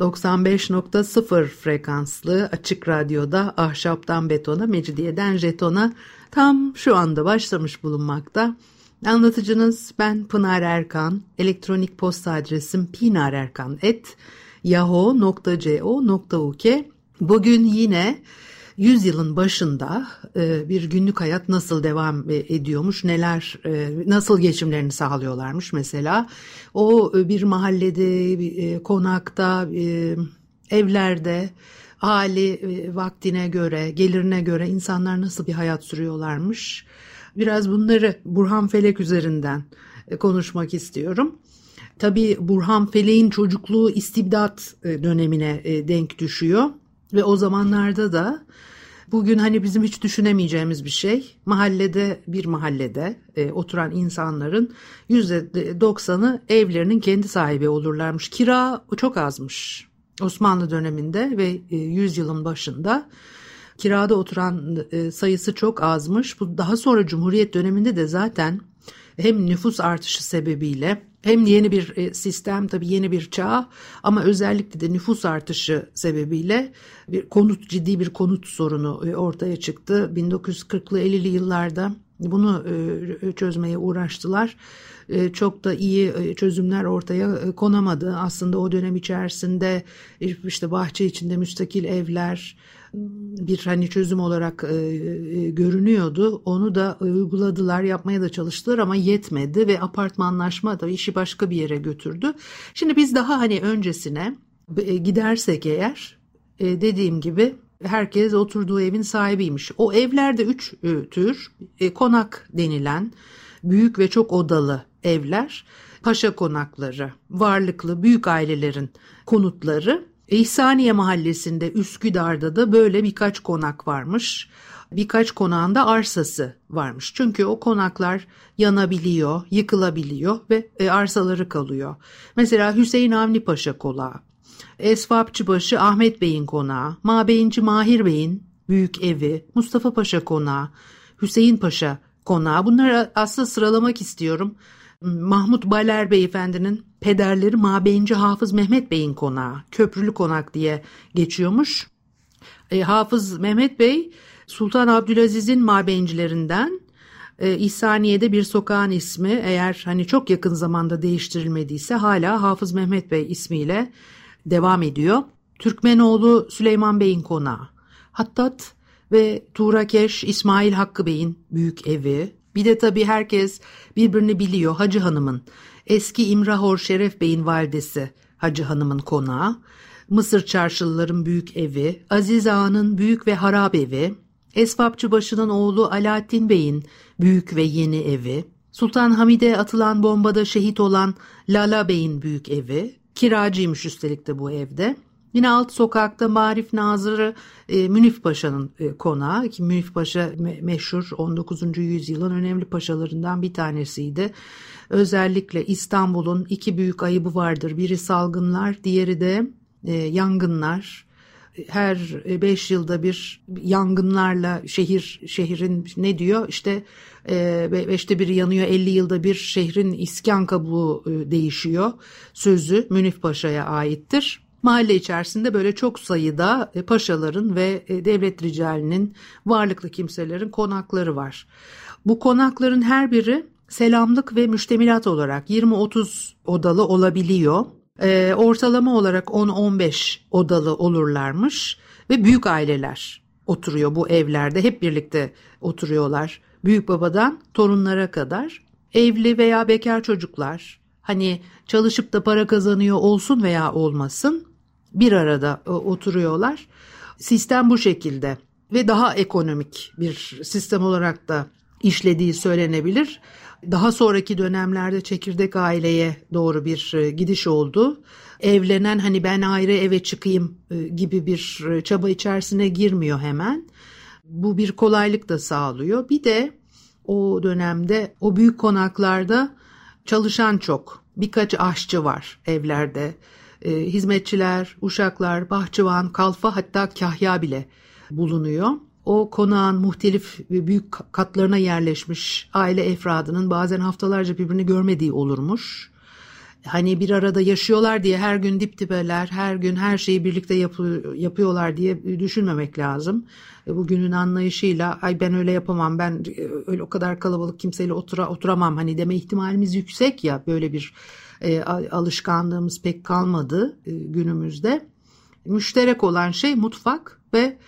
95.0 frekanslı açık radyoda ahşaptan betona, mecidiyeden jetona tam şu anda başlamış bulunmakta. Anlatıcınız ben Pınar Erkan. Elektronik posta adresim pinarerkan.yahoo.co.uk Bugün yine yüzyılın başında e, bir günlük hayat nasıl devam e, ediyormuş, neler, e, nasıl geçimlerini sağlıyorlarmış mesela. O bir mahallede, konakta, evlerde hali vaktine göre, gelirine göre insanlar nasıl bir hayat sürüyorlarmış. Biraz bunları Burhan Felek üzerinden konuşmak istiyorum. Tabii Burhan Felek'in çocukluğu istibdat dönemine denk düşüyor. Ve o zamanlarda da bugün hani bizim hiç düşünemeyeceğimiz bir şey mahallede bir mahallede e, oturan insanların yüzde doksanı evlerinin kendi sahibi olurlarmış. Kira çok azmış Osmanlı döneminde ve e, yüzyılın başında kirada oturan e, sayısı çok azmış. Bu daha sonra Cumhuriyet döneminde de zaten hem nüfus artışı sebebiyle hem yeni bir e, sistem tabii yeni bir çağ ama özellikle de nüfus artışı sebebiyle bir konut ciddi bir konut sorunu e, ortaya çıktı. 1940'lı 50'li yıllarda bunu e, çözmeye uğraştılar. Çok da iyi çözümler ortaya konamadı. Aslında o dönem içerisinde işte bahçe içinde müstakil evler, bir hani çözüm olarak e, e, görünüyordu. Onu da uyguladılar, yapmaya da çalıştılar ama yetmedi ve apartmanlaşma da işi başka bir yere götürdü. Şimdi biz daha hani öncesine e, gidersek eğer e, dediğim gibi herkes oturduğu evin sahibiymiş. O evlerde üç e, tür e, konak denilen büyük ve çok odalı evler, paşa konakları, varlıklı büyük ailelerin konutları İhsaniye mahallesinde Üsküdar'da da böyle birkaç konak varmış. Birkaç konağında arsası varmış. Çünkü o konaklar yanabiliyor, yıkılabiliyor ve e, arsaları kalıyor. Mesela Hüseyin Avni Paşa konağı, Esvapçıbaşı Ahmet Bey'in konağı, Mabeyinci Mahir Bey'in büyük evi, Mustafa Paşa konağı, Hüseyin Paşa konağı. Bunları aslında sıralamak istiyorum. Mahmut Baler Beyefendinin pederleri Mabeyinci Hafız Mehmet Bey'in konağı, Köprülü Konak diye geçiyormuş. E, Hafız Mehmet Bey Sultan Abdülaziz'in mabeyincilerinden e, İhsaniye'de bir sokağın ismi eğer hani çok yakın zamanda değiştirilmediyse hala Hafız Mehmet Bey ismiyle devam ediyor. Türkmenoğlu Süleyman Bey'in konağı, Hattat ve Tuğrakeş İsmail Hakkı Bey'in büyük evi, bir de tabii herkes birbirini biliyor Hacı Hanım'ın. Eski İmrahor Şeref Bey'in validesi Hacı Hanım'ın konağı. Mısır çarşılıların büyük evi, Aziz Ağa'nın büyük ve harap evi, Esvapçıbaşı'nın oğlu Alaaddin Bey'in büyük ve yeni evi, Sultan Hamide atılan bombada şehit olan Lala Bey'in büyük evi, kiracıymış üstelik de bu evde. Yine alt sokakta Marif Nazırı e, Münif Paşa'nın e, konağı ki Münif Paşa me- meşhur 19. yüzyılın önemli paşalarından bir tanesiydi. Özellikle İstanbul'un iki büyük ayıbı vardır. Biri salgınlar, diğeri de e, yangınlar. Her beş yılda bir yangınlarla şehir şehrin ne diyor işte e, beşte biri yanıyor 50 yılda bir şehrin iskan kabuğu e, değişiyor sözü Münif Paşa'ya aittir. Mahalle içerisinde böyle çok sayıda e, paşaların ve e, devlet ricalinin, varlıklı kimselerin konakları var. Bu konakların her biri selamlık ve müştemilat olarak 20-30 odalı olabiliyor. E, ortalama olarak 10-15 odalı olurlarmış ve büyük aileler oturuyor bu evlerde. Hep birlikte oturuyorlar. Büyük babadan torunlara kadar. Evli veya bekar çocuklar, hani çalışıp da para kazanıyor olsun veya olmasın bir arada e, oturuyorlar. Sistem bu şekilde ve daha ekonomik bir sistem olarak da işlediği söylenebilir. Daha sonraki dönemlerde çekirdek aileye doğru bir e, gidiş oldu. Evlenen hani ben ayrı eve çıkayım e, gibi bir çaba içerisine girmiyor hemen. Bu bir kolaylık da sağlıyor. Bir de o dönemde o büyük konaklarda çalışan çok. Birkaç aşçı var evlerde. Hizmetçiler, uşaklar, bahçıvan, kalfa hatta kahya bile bulunuyor o konağın muhtelif ve büyük katlarına yerleşmiş aile efradının bazen haftalarca birbirini görmediği olurmuş. Hani bir arada yaşıyorlar diye her gün dip dibeler, her gün her şeyi birlikte yapı, yapıyorlar diye düşünmemek lazım. E, bugünün anlayışıyla ay ben öyle yapamam, ben e, öyle o kadar kalabalık kimseyle otura, oturamam hani deme ihtimalimiz yüksek ya böyle bir e, alışkanlığımız pek kalmadı e, günümüzde. Müşterek olan şey mutfak ve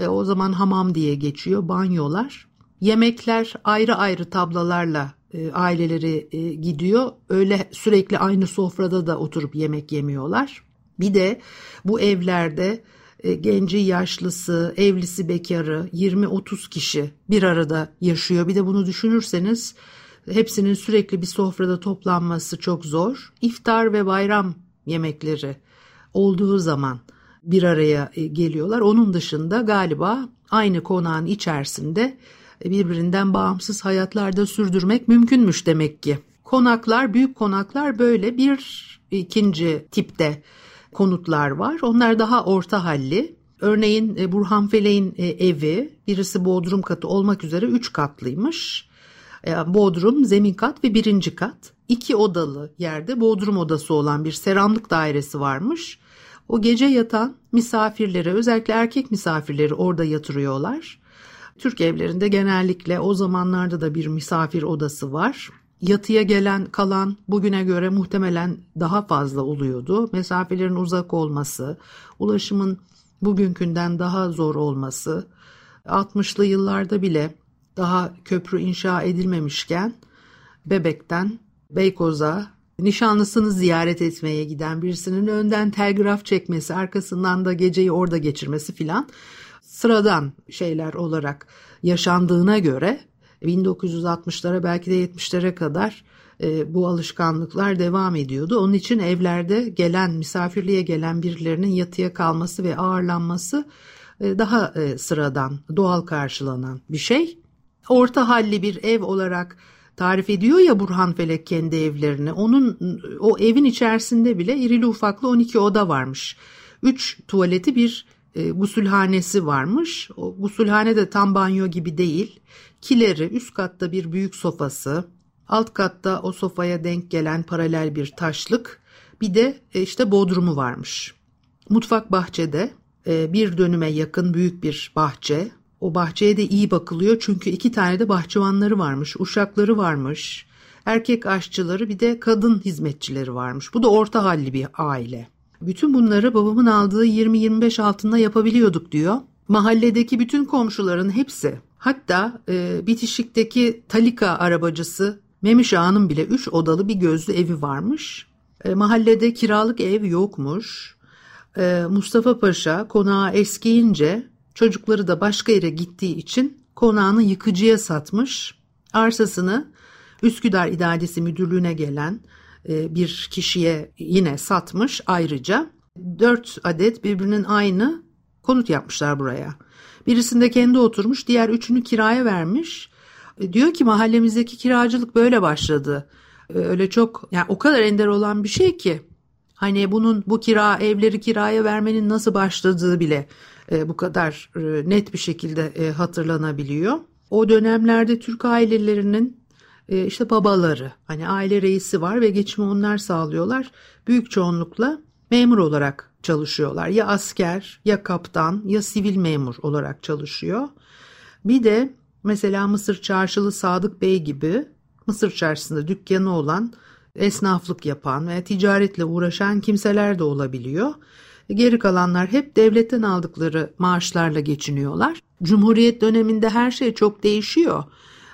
e, o zaman hamam diye geçiyor banyolar. Yemekler ayrı ayrı tablalarla e, aileleri e, gidiyor. Öyle sürekli aynı sofrada da oturup yemek yemiyorlar. Bir de bu evlerde e, genci yaşlısı, evlisi bekarı 20-30 kişi bir arada yaşıyor. Bir de bunu düşünürseniz hepsinin sürekli bir sofrada toplanması çok zor. İftar ve bayram yemekleri olduğu zaman bir araya e, geliyorlar. Onun dışında galiba aynı konağın içerisinde e, birbirinden bağımsız hayatlarda sürdürmek mümkünmüş demek ki. Konaklar, büyük konaklar böyle bir ikinci tipte konutlar var. Onlar daha orta halli. Örneğin e, Burhan Felek'in evi birisi bodrum katı olmak üzere üç katlıymış. Bodrum, zemin kat ve birinci kat. İki odalı yerde bodrum odası olan bir seramlık dairesi varmış. O gece yatan misafirleri özellikle erkek misafirleri orada yatırıyorlar. Türk evlerinde genellikle o zamanlarda da bir misafir odası var. Yatıya gelen kalan bugüne göre muhtemelen daha fazla oluyordu. Mesafelerin uzak olması, ulaşımın bugünkünden daha zor olması, 60'lı yıllarda bile daha köprü inşa edilmemişken Bebek'ten Beykoz'a nişanlısını ziyaret etmeye giden birisinin önden telgraf çekmesi, arkasından da geceyi orada geçirmesi filan sıradan şeyler olarak yaşandığına göre 1960'lara belki de 70'lere kadar e, bu alışkanlıklar devam ediyordu. Onun için evlerde gelen misafirliğe gelen birilerinin yatıya kalması ve ağırlanması e, daha e, sıradan, doğal karşılanan bir şey. Orta halli bir ev olarak tarif ediyor ya Burhan Felek kendi evlerini. Onun o evin içerisinde bile irili ufaklı 12 oda varmış. 3 tuvaleti bir e, gusülhanesi varmış. O gusülhane de tam banyo gibi değil. Kileri, üst katta bir büyük sofası, alt katta o sofaya denk gelen paralel bir taşlık, bir de e, işte bodrumu varmış. Mutfak bahçede, e, bir dönüme yakın büyük bir bahçe, o bahçeye de iyi bakılıyor çünkü iki tane de bahçıvanları varmış, uşakları varmış, erkek aşçıları bir de kadın hizmetçileri varmış. Bu da orta halli bir aile. Bütün bunları babamın aldığı 20-25 altında yapabiliyorduk diyor. Mahalledeki bütün komşuların hepsi hatta e, bitişikteki Talika arabacısı Memiş Ağa'nın bile 3 odalı bir gözlü evi varmış. E, mahallede kiralık ev yokmuş. E, Mustafa Paşa konağı eskiyince Çocukları da başka yere gittiği için konağını yıkıcıya satmış. Arsasını Üsküdar İdaresi Müdürlüğü'ne gelen e, bir kişiye yine satmış ayrıca. Dört adet birbirinin aynı konut yapmışlar buraya. Birisinde kendi oturmuş, diğer üçünü kiraya vermiş. E, diyor ki mahallemizdeki kiracılık böyle başladı. E, öyle çok yani o kadar ender olan bir şey ki hani bunun bu kira evleri kiraya vermenin nasıl başladığı bile e, bu kadar e, net bir şekilde e, hatırlanabiliyor. O dönemlerde Türk ailelerinin işte babaları hani aile reisi var ve geçimi onlar sağlıyorlar. Büyük çoğunlukla memur olarak çalışıyorlar. Ya asker ya kaptan ya sivil memur olarak çalışıyor. Bir de mesela Mısır Çarşılı Sadık Bey gibi Mısır Çarşısı'nda dükkanı olan esnaflık yapan veya ticaretle uğraşan kimseler de olabiliyor. Geri kalanlar hep devletten aldıkları maaşlarla geçiniyorlar. Cumhuriyet döneminde her şey çok değişiyor.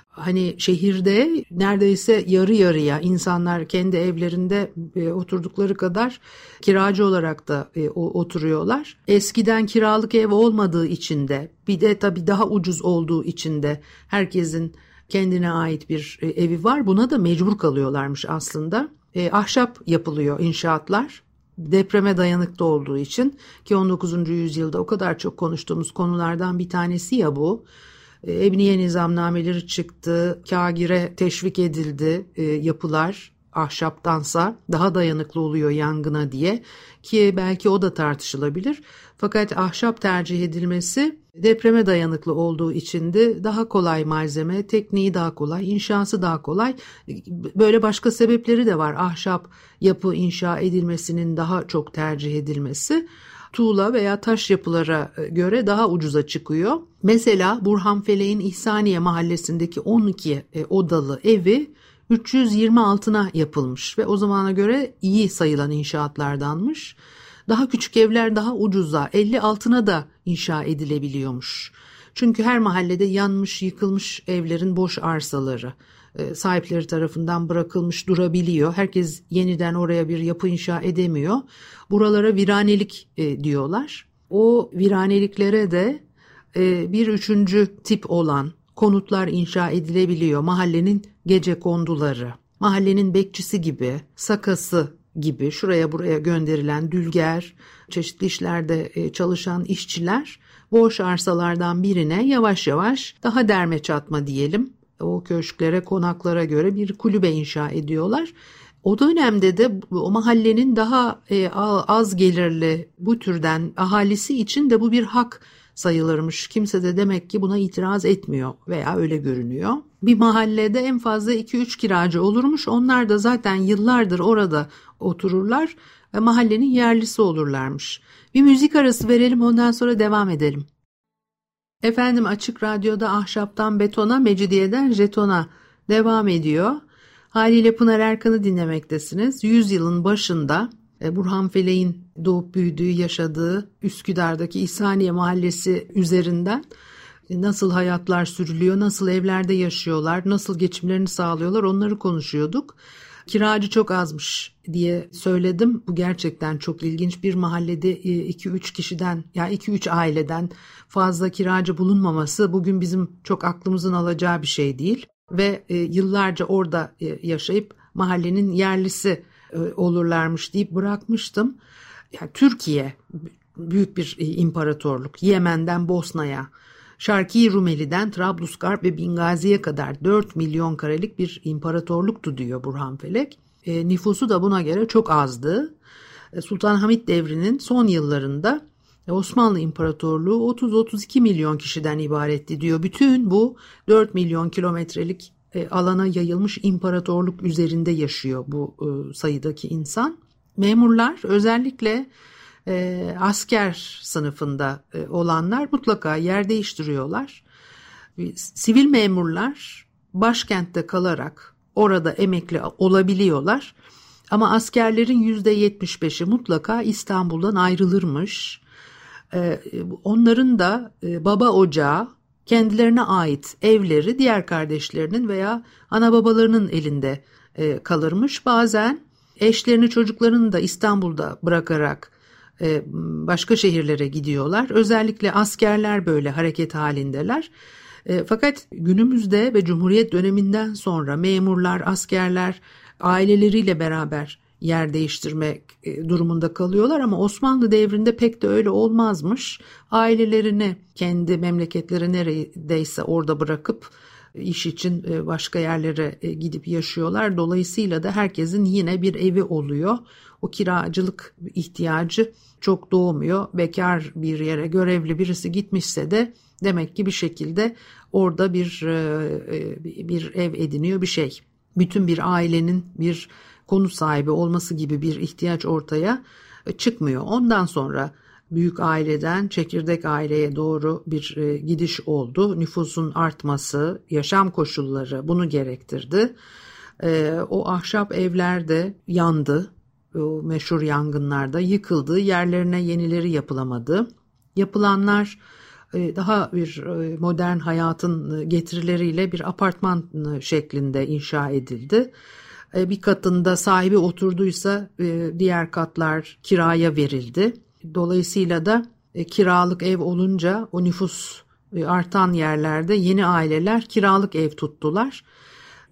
Hani şehirde neredeyse yarı yarıya insanlar kendi evlerinde e, oturdukları kadar kiracı olarak da e, oturuyorlar. Eskiden kiralık ev olmadığı için de bir de tabii daha ucuz olduğu için de herkesin kendine ait bir e, evi var. Buna da mecbur kalıyorlarmış aslında. Ahşap yapılıyor inşaatlar depreme dayanıklı olduğu için ki 19. yüzyılda o kadar çok konuştuğumuz konulardan bir tanesi ya bu. E, Ebniye nizamnameleri çıktı, kagire teşvik edildi e, yapılar ahşaptansa daha dayanıklı oluyor yangına diye ki belki o da tartışılabilir. Fakat ahşap tercih edilmesi depreme dayanıklı olduğu için de daha kolay malzeme, tekniği daha kolay, inşası daha kolay. Böyle başka sebepleri de var ahşap yapı inşa edilmesinin daha çok tercih edilmesi tuğla veya taş yapılara göre daha ucuza çıkıyor. Mesela Burhan Feleğin İhsaniye mahallesindeki 12 e, odalı evi 320 altına yapılmış ve o zamana göre iyi sayılan inşaatlardanmış. Daha küçük evler daha ucuza 50 altına da inşa edilebiliyormuş. Çünkü her mahallede yanmış yıkılmış evlerin boş arsaları e, sahipleri tarafından bırakılmış durabiliyor. Herkes yeniden oraya bir yapı inşa edemiyor. Buralara viranelik e, diyorlar. O viraneliklere de e, bir üçüncü tip olan konutlar inşa edilebiliyor. Mahallenin gece konduları, mahallenin bekçisi gibi, sakası gibi şuraya buraya gönderilen dülger, çeşitli işlerde e, çalışan işçiler boş arsalardan birine yavaş yavaş daha derme çatma diyelim o köşklere konaklara göre bir kulübe inşa ediyorlar. O dönemde de o mahallenin daha e, az gelirli bu türden ahalisi için de bu bir hak sayılırmış. Kimse de demek ki buna itiraz etmiyor veya öyle görünüyor. Bir mahallede en fazla 2-3 kiracı olurmuş. Onlar da zaten yıllardır orada otururlar ve mahallenin yerlisi olurlarmış. Bir müzik arası verelim ondan sonra devam edelim. Efendim Açık Radyo'da ahşaptan betona, mecidiyeden jetona devam ediyor. Haliyle Pınar Erkan'ı dinlemektesiniz. Yüzyılın başında Burhan Feleğin doğup büyüdüğü, yaşadığı Üsküdar'daki İhsaniye Mahallesi üzerinden e, nasıl hayatlar sürülüyor, nasıl evlerde yaşıyorlar, nasıl geçimlerini sağlıyorlar onları konuşuyorduk. Kiracı çok azmış diye söyledim. Bu gerçekten çok ilginç. Bir mahallede 2-3 e, kişiden ya 2-3 aileden fazla kiracı bulunmaması bugün bizim çok aklımızın alacağı bir şey değil. Ve yıllarca orada yaşayıp mahallenin yerlisi e, olurlarmış deyip bırakmıştım. Yani Türkiye büyük bir e, imparatorluk. Yemen'den Bosna'ya, Şarki Rumeli'den Trablusgarp ve Bingazi'ye kadar 4 milyon karelik bir imparatorluktu diyor Burhan Felek. E, nüfusu da buna göre çok azdı. E, Sultan Hamit devrinin son yıllarında Osmanlı İmparatorluğu 30-32 milyon kişiden ibaretti diyor. Bütün bu 4 milyon kilometrelik e, alana yayılmış imparatorluk üzerinde yaşıyor bu e, sayıdaki insan. Memurlar özellikle e, asker sınıfında olanlar mutlaka yer değiştiriyorlar. Sivil memurlar başkentte kalarak orada emekli olabiliyorlar. Ama askerlerin %75'i mutlaka İstanbul'dan ayrılırmış. Onların da baba ocağı kendilerine ait evleri diğer kardeşlerinin veya ana babalarının elinde e, kalırmış. Bazen eşlerini çocuklarını da İstanbul'da bırakarak e, başka şehirlere gidiyorlar. Özellikle askerler böyle hareket halindeler. E, fakat günümüzde ve Cumhuriyet döneminden sonra memurlar, askerler aileleriyle beraber yer değiştirmek e, durumunda kalıyorlar ama Osmanlı devrinde pek de öyle olmazmış. Ailelerini kendi memleketleri neredeyse orada bırakıp iş için e, başka yerlere e, gidip yaşıyorlar. Dolayısıyla da herkesin yine bir evi oluyor. O kiracılık ihtiyacı çok doğmuyor. Bekar bir yere görevli birisi gitmişse de demek ki bir şekilde orada bir bir ev ediniyor bir şey. Bütün bir ailenin bir konu sahibi olması gibi bir ihtiyaç ortaya e, çıkmıyor. Ondan sonra büyük aileden çekirdek aileye doğru bir e, gidiş oldu. Nüfusun artması, yaşam koşulları bunu gerektirdi. E, o ahşap evler de yandı. O meşhur yangınlarda yıkıldı. Yerlerine yenileri yapılamadı. Yapılanlar daha bir modern hayatın getirileriyle bir apartman şeklinde inşa edildi. E, bir katında sahibi oturduysa e, diğer katlar kiraya verildi. Dolayısıyla da e, kiralık ev olunca o nüfus artan yerlerde yeni aileler kiralık ev tuttular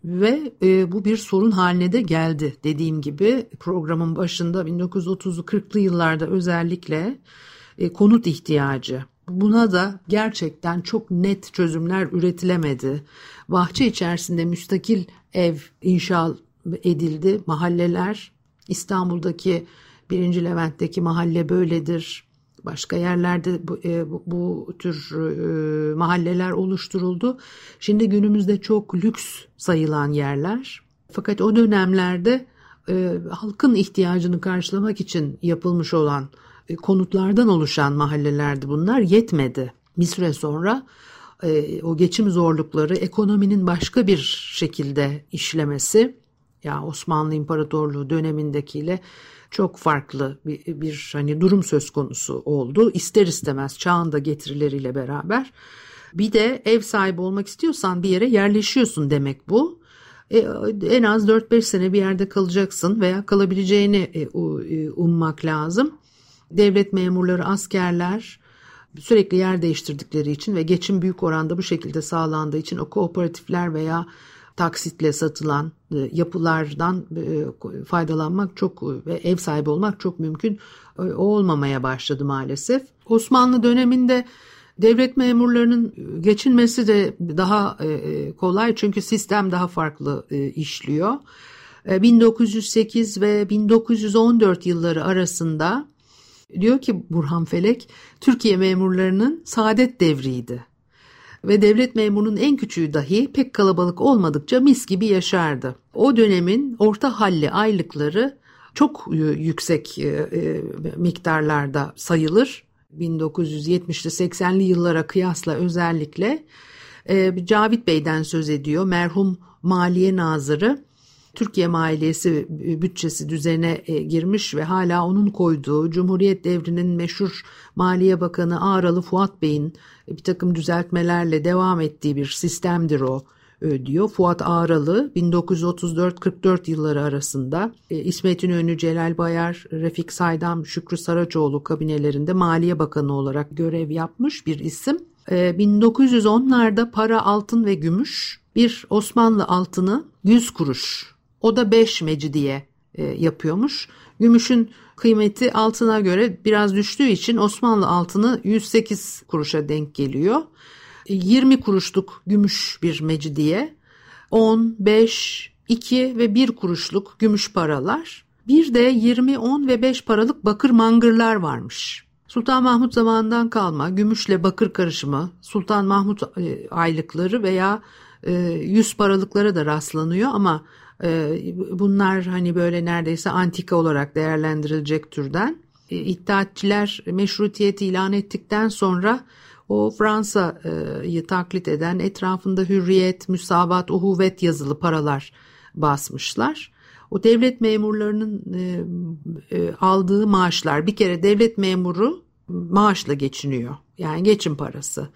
ve bu bir sorun haline de geldi. Dediğim gibi programın başında 1930'lu 40'lı yıllarda özellikle konut ihtiyacı. Buna da gerçekten çok net çözümler üretilemedi. Bahçe içerisinde müstakil ev inşa edildi. Mahalleler İstanbul'daki birinci Levent'teki mahalle böyledir. Başka yerlerde bu, e, bu, bu tür e, mahalleler oluşturuldu. Şimdi günümüzde çok lüks sayılan yerler. Fakat o dönemlerde e, halkın ihtiyacını karşılamak için yapılmış olan e, konutlardan oluşan mahallelerdi bunlar yetmedi. Bir süre sonra e, o geçim zorlukları ekonominin başka bir şekilde işlemesi ya Osmanlı İmparatorluğu dönemindekiyle çok farklı bir, bir hani durum söz konusu oldu. İster istemez çağın da getirileriyle beraber. Bir de ev sahibi olmak istiyorsan bir yere yerleşiyorsun demek bu. E, en az 4-5 sene bir yerde kalacaksın veya kalabileceğini e, e, ummak lazım. Devlet memurları, askerler sürekli yer değiştirdikleri için ve geçim büyük oranda bu şekilde sağlandığı için o kooperatifler veya taksitle satılan e, yapılardan e, faydalanmak çok ve ev sahibi olmak çok mümkün e, olmamaya başladı maalesef. Osmanlı döneminde devlet memurlarının geçinmesi de daha kolay çünkü sistem daha farklı işliyor. 1908 ve 1914 yılları arasında diyor ki Burhan Felek Türkiye memurlarının saadet devriydi ve devlet memurunun en küçüğü dahi pek kalabalık olmadıkça mis gibi yaşardı. O dönemin orta halli aylıkları çok yüksek e, e, miktarlarda sayılır. 1970'li 80'li yıllara kıyasla özellikle e, Cavit Bey'den söz ediyor. Merhum Maliye Nazırı Türkiye Maliyesi bütçesi düzene e, girmiş ve hala onun koyduğu Cumhuriyet devrinin meşhur Maliye Bakanı Ağralı Fuat Bey'in bir takım düzeltmelerle devam ettiği bir sistemdir o e, diyor. Fuat Ağralı 1934-44 yılları arasında e, İsmet İnönü, Celal Bayar, Refik Saydam, Şükrü Saraçoğlu kabinelerinde Maliye Bakanı olarak görev yapmış bir isim. 1910'larda para, altın ve gümüş bir Osmanlı altını 100 kuruş o da 5 mecidiye e, yapıyormuş. Gümüşün kıymeti altına göre biraz düştüğü için Osmanlı altını 108 kuruşa denk geliyor. 20 e, kuruşluk gümüş bir mecidiye, 10, 5, 2 ve 1 kuruşluk gümüş paralar. Bir de 20, 10 ve 5 paralık bakır mangırlar varmış. Sultan Mahmut zamanından kalma gümüşle bakır karışımı, Sultan Mahmut e, aylıkları veya yüz paralıklara da rastlanıyor ama bunlar hani böyle neredeyse antika olarak değerlendirilecek türden. Ee, İttihatçiler meşrutiyeti ilan ettikten sonra o Fransa'yı taklit eden etrafında hürriyet, müsavat, uhuvvet yazılı paralar basmışlar. O devlet memurlarının e, e, aldığı maaşlar bir kere devlet memuru maaşla geçiniyor. Yani geçim parası.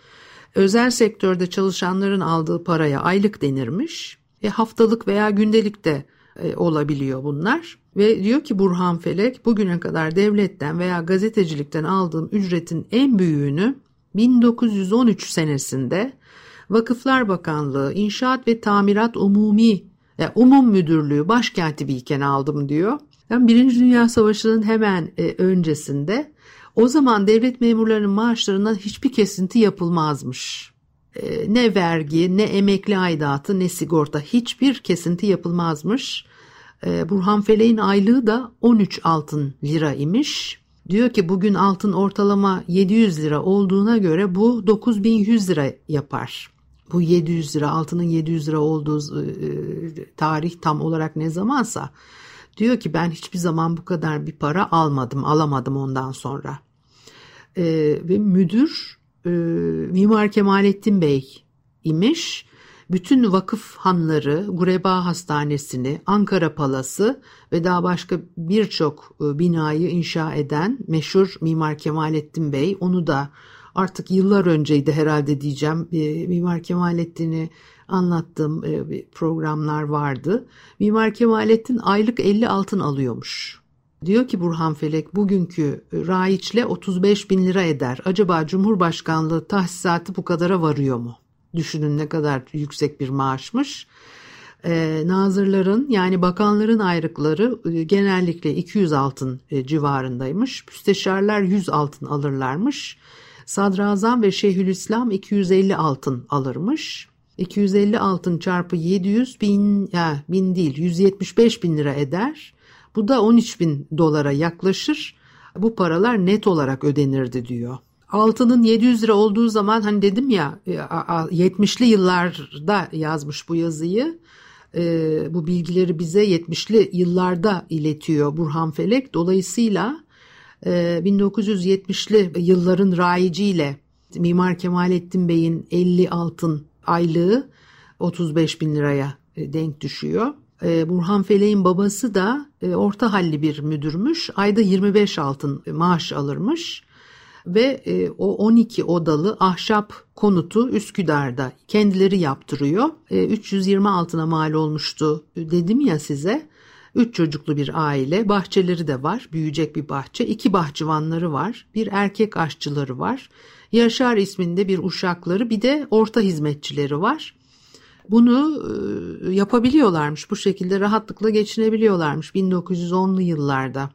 Özel sektörde çalışanların aldığı paraya aylık denirmiş haftalık veya gündelik de e, olabiliyor bunlar. Ve diyor ki Burhan Felek bugüne kadar devletten veya gazetecilikten aldığım ücretin en büyüğünü 1913 senesinde Vakıflar Bakanlığı İnşaat ve Tamirat Umumi yani Umum Müdürlüğü başkatibiyken aldım diyor. Yani Birinci Dünya Savaşı'nın hemen e, öncesinde o zaman devlet memurlarının maaşlarından hiçbir kesinti yapılmazmış. Ee, ne vergi, ne emekli aidatı, ne sigorta hiçbir kesinti yapılmazmış. Ee, Burhan Felek'in aylığı da 13 altın lira imiş. Diyor ki bugün altın ortalama 700 lira olduğuna göre bu 9100 lira yapar. Bu 700 lira altının 700 lira olduğu e, tarih tam olarak ne zamansa diyor ki ben hiçbir zaman bu kadar bir para almadım alamadım ondan sonra. Ee, ve müdür e, Mimar Kemalettin Bey imiş. Bütün vakıf hanları, Gureba Hastanesi'ni, Ankara Palası ve daha başka birçok e, binayı inşa eden meşhur Mimar Kemalettin Bey onu da artık yıllar önceydi herhalde diyeceğim. E, Mimar Kemalettin'i anlattığım e, programlar vardı. Mimar Kemalettin aylık 50 altın alıyormuş. Diyor ki Burhan Felek bugünkü raiçle 35 bin lira eder. Acaba Cumhurbaşkanlığı tahsisatı bu kadara varıyor mu? Düşünün ne kadar yüksek bir maaşmış. Ee, nazırların yani bakanların ayrıkları e, genellikle 200 altın e, civarındaymış. Müsteşarlar 100 altın alırlarmış. Sadrazam ve Şeyhülislam 250 altın alırmış. 250 altın çarpı 700 bin, ya bin değil 175 bin lira eder. Bu da 13 bin dolara yaklaşır. Bu paralar net olarak ödenirdi diyor. Altının 700 lira olduğu zaman hani dedim ya 70'li e, yıllarda yazmış bu yazıyı. E, bu bilgileri bize 70'li yıllarda iletiyor Burhan Felek. Dolayısıyla 1970'li e, yılların rayiciyle Mimar Kemalettin Bey'in 50 altın aylığı 35 bin liraya denk düşüyor. Ee, Burhan Felek'in babası da e, orta halli bir müdürmüş. Ayda 25 altın maaş alırmış ve e, o 12 odalı ahşap konutu Üsküdar'da kendileri yaptırıyor. 320 e, altına mal olmuştu dedim ya size. Üç çocuklu bir aile, bahçeleri de var, büyüyecek bir bahçe. iki bahçıvanları var, bir erkek aşçıları var. Yaşar isminde bir uşakları, bir de orta hizmetçileri var. Bunu yapabiliyorlarmış. Bu şekilde rahatlıkla geçinebiliyorlarmış 1910'lu yıllarda.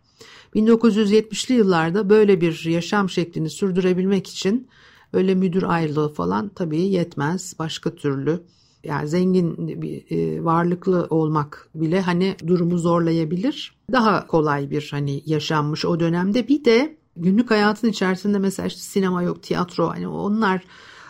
1970'li yıllarda böyle bir yaşam şeklini sürdürebilmek için öyle müdür ayrılığı falan tabii yetmez. Başka türlü yani zengin bir varlıklı olmak bile hani durumu zorlayabilir. Daha kolay bir hani yaşanmış o dönemde. Bir de günlük hayatın içerisinde mesela işte sinema yok, tiyatro hani onlar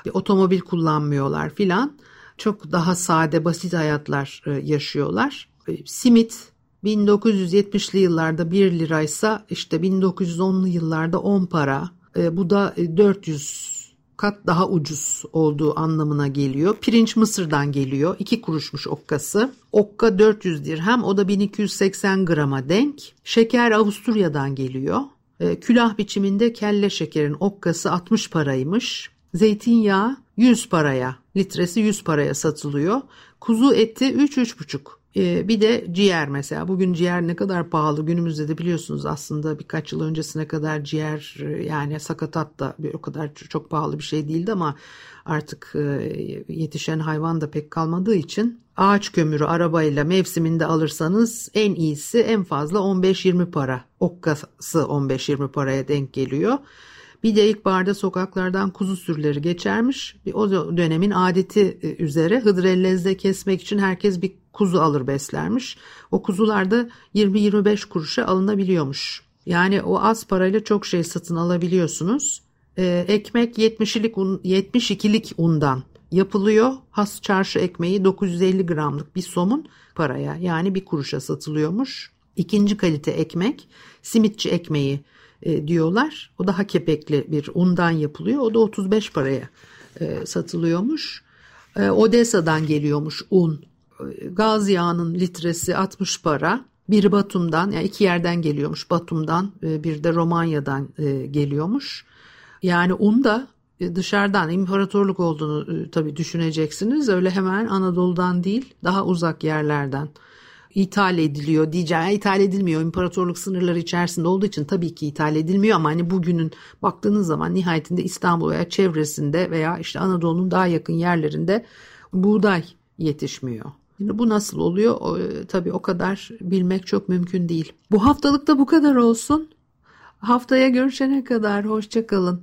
bir otomobil kullanmıyorlar filan çok daha sade basit hayatlar e, yaşıyorlar. E, simit 1970'li yıllarda 1 liraysa işte 1910'lu yıllarda 10 para. E, bu da 400 kat daha ucuz olduğu anlamına geliyor. Pirinç Mısır'dan geliyor. 2 kuruşmuş okkası. Okka 400 dirhem o da 1280 grama denk. Şeker Avusturya'dan geliyor. Külah biçiminde kelle şekerin okkası 60 paraymış. Zeytinyağı 100 paraya, litresi 100 paraya satılıyor. Kuzu eti 3-3,5. Ee, bir de ciğer mesela. Bugün ciğer ne kadar pahalı günümüzde de biliyorsunuz aslında birkaç yıl öncesine kadar ciğer yani sakatat da o kadar çok pahalı bir şey değildi ama artık e, yetişen hayvan da pek kalmadığı için ağaç kömürü arabayla mevsiminde alırsanız en iyisi en fazla 15-20 para. Okkası 15-20 paraya denk geliyor. Bir de ilkbaharda sokaklardan kuzu sürüleri geçermiş. O dönemin adeti e, üzere hıdrellezde kesmek için herkes bir kuzu alır beslermiş. O kuzular da 20-25 kuruşa alınabiliyormuş. Yani o az parayla çok şey satın alabiliyorsunuz. Ee, ekmek 70'lik un, 72'lik undan yapılıyor. Has çarşı ekmeği 950 gramlık bir somun paraya yani bir kuruşa satılıyormuş. İkinci kalite ekmek simitçi ekmeği e, diyorlar. O daha kepekli bir undan yapılıyor. O da 35 paraya e, satılıyormuş. E, Odessa'dan geliyormuş un. E, gaz yağının litresi 60 para. Bir Batum'dan yani iki yerden geliyormuş. Batum'dan e, bir de Romanya'dan e, geliyormuş. Yani un da dışarıdan imparatorluk olduğunu e, tabii düşüneceksiniz. Öyle hemen Anadolu'dan değil daha uzak yerlerden ithal ediliyor diyeceğim. ithal edilmiyor. İmparatorluk sınırları içerisinde olduğu için tabii ki ithal edilmiyor ama hani bugünün baktığınız zaman nihayetinde İstanbul veya çevresinde veya işte Anadolu'nun daha yakın yerlerinde buğday yetişmiyor. Şimdi bu nasıl oluyor? O, e, tabii o kadar bilmek çok mümkün değil. Bu haftalık da bu kadar olsun. Haftaya görüşene kadar hoşçakalın.